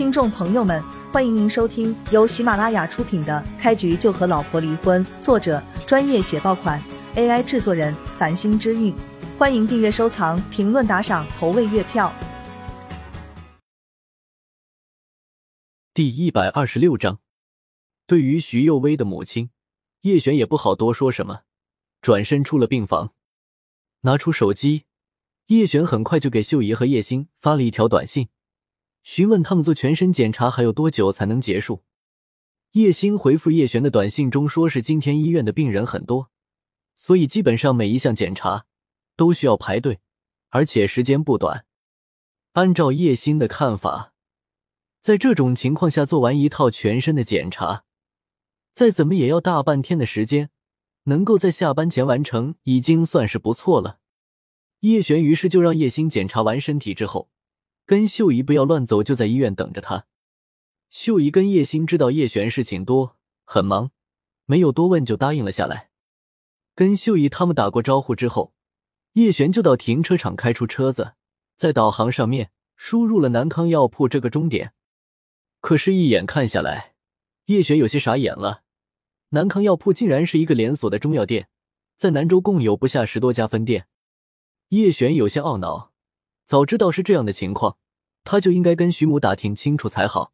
听众朋友们，欢迎您收听由喜马拉雅出品的《开局就和老婆离婚》，作者专业写爆款，AI 制作人繁星之韵。欢迎订阅、收藏、评论、打赏、投喂月票。第一百二十六章，对于徐幼薇的母亲叶璇也不好多说什么，转身出了病房，拿出手机，叶璇很快就给秀姨和叶星发了一条短信。询问他们做全身检查还有多久才能结束？叶星回复叶璇的短信中说是今天医院的病人很多，所以基本上每一项检查都需要排队，而且时间不短。按照叶星的看法，在这种情况下做完一套全身的检查，再怎么也要大半天的时间，能够在下班前完成已经算是不错了。叶璇于是就让叶星检查完身体之后。跟秀姨不要乱走，就在医院等着他。秀姨跟叶星知道叶璇事情多，很忙，没有多问就答应了下来。跟秀姨他们打过招呼之后，叶璇就到停车场开出车子，在导航上面输入了南康药铺这个终点。可是，一眼看下来，叶璇有些傻眼了。南康药铺竟然是一个连锁的中药店，在南州共有不下十多家分店。叶璇有些懊恼。早知道是这样的情况，他就应该跟徐母打听清楚才好。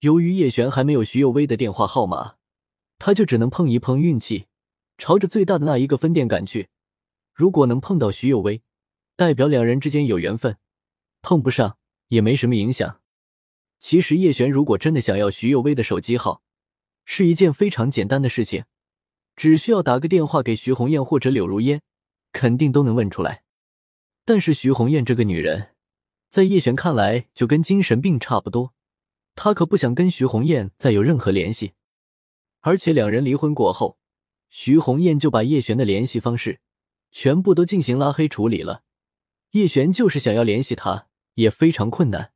由于叶璇还没有徐有威的电话号码，他就只能碰一碰运气，朝着最大的那一个分店赶去。如果能碰到徐有威，代表两人之间有缘分；碰不上也没什么影响。其实叶璇如果真的想要徐有威的手机号，是一件非常简单的事情，只需要打个电话给徐红艳或者柳如烟，肯定都能问出来。但是徐红艳这个女人，在叶璇看来就跟精神病差不多，他可不想跟徐红艳再有任何联系。而且两人离婚过后，徐红艳就把叶璇的联系方式全部都进行拉黑处理了。叶璇就是想要联系他，也非常困难。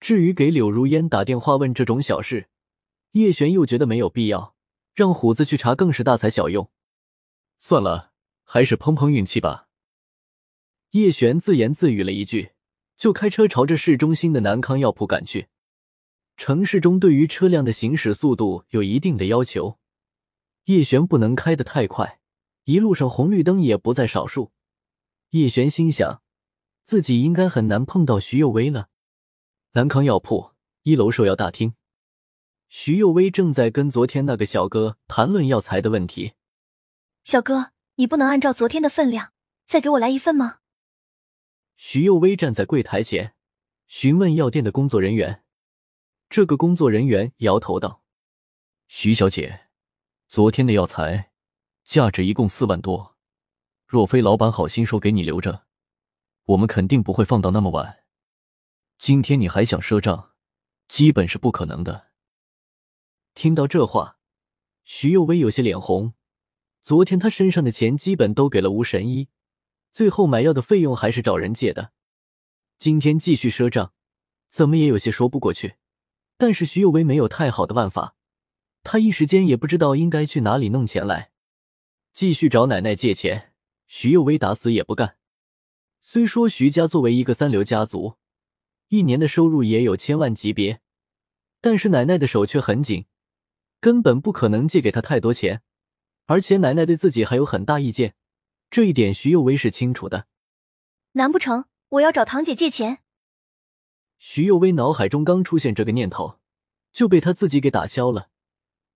至于给柳如烟打电话问这种小事，叶璇又觉得没有必要，让虎子去查更是大材小用。算了，还是碰碰运气吧。叶璇自言自语了一句，就开车朝着市中心的南康药铺赶去。城市中对于车辆的行驶速度有一定的要求，叶璇不能开得太快，一路上红绿灯也不在少数。叶璇心想，自己应该很难碰到徐有威了。南康药铺一楼售药大厅，徐有威正在跟昨天那个小哥谈论药材的问题。小哥，你不能按照昨天的分量再给我来一份吗？徐幼薇站在柜台前，询问药店的工作人员。这个工作人员摇头道：“徐小姐，昨天的药材价值一共四万多，若非老板好心说给你留着，我们肯定不会放到那么晚。今天你还想赊账，基本是不可能的。”听到这话，徐幼薇有些脸红。昨天他身上的钱基本都给了吴神医。最后买药的费用还是找人借的，今天继续赊账，怎么也有些说不过去。但是徐有为没有太好的办法，他一时间也不知道应该去哪里弄钱来。继续找奶奶借钱，徐有为打死也不干。虽说徐家作为一个三流家族，一年的收入也有千万级别，但是奶奶的手却很紧，根本不可能借给他太多钱，而且奶奶对自己还有很大意见。这一点徐幼薇是清楚的。难不成我要找堂姐借钱？徐幼薇脑海中刚出现这个念头，就被他自己给打消了。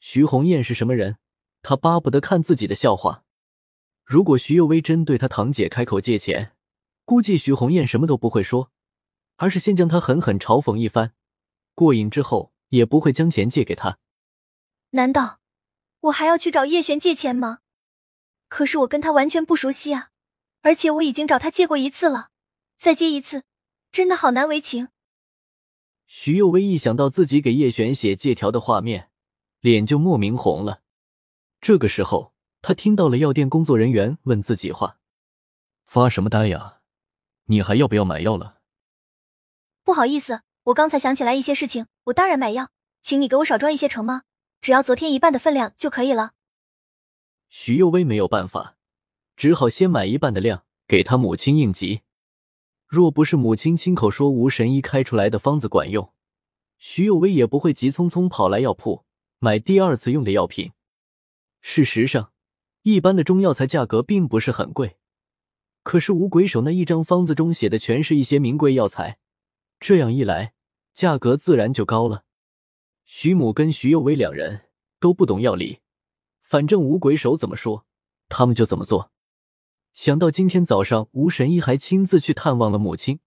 徐红艳是什么人？他巴不得看自己的笑话。如果徐幼薇真对他堂姐开口借钱，估计徐红艳什么都不会说，而是先将他狠狠嘲讽一番，过瘾之后也不会将钱借给他。难道我还要去找叶璇借钱吗？可是我跟他完全不熟悉啊，而且我已经找他借过一次了，再借一次，真的好难为情。徐幼薇一想到自己给叶璇写借条的画面，脸就莫名红了。这个时候，他听到了药店工作人员问自己话：“发什么呆呀？你还要不要买药了？”不好意思，我刚才想起来一些事情，我当然买药，请你给我少装一些成吗？只要昨天一半的分量就可以了。徐幼薇没有办法，只好先买一半的量给他母亲应急。若不是母亲亲口说吴神医开出来的方子管用，徐有为也不会急匆匆跑来药铺买第二次用的药品。事实上，一般的中药材价格并不是很贵，可是五鬼手那一张方子中写的全是一些名贵药材，这样一来，价格自然就高了。徐母跟徐有为两人都不懂药理，反正五鬼手怎么说，他们就怎么做。想到今天早上吴神医还亲自去探望了母亲，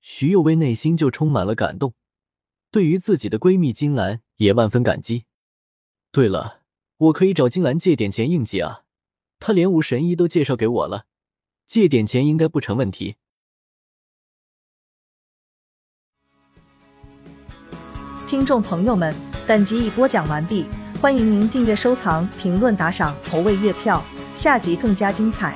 徐幼薇内心就充满了感动。对于自己的闺蜜金兰也万分感激。对了，我可以找金兰借点钱应急啊，她连吴神医都介绍给我了，借点钱应该不成问题。听众朋友们，本集已播讲完毕，欢迎您订阅、收藏、评论、打赏、投喂月票，下集更加精彩。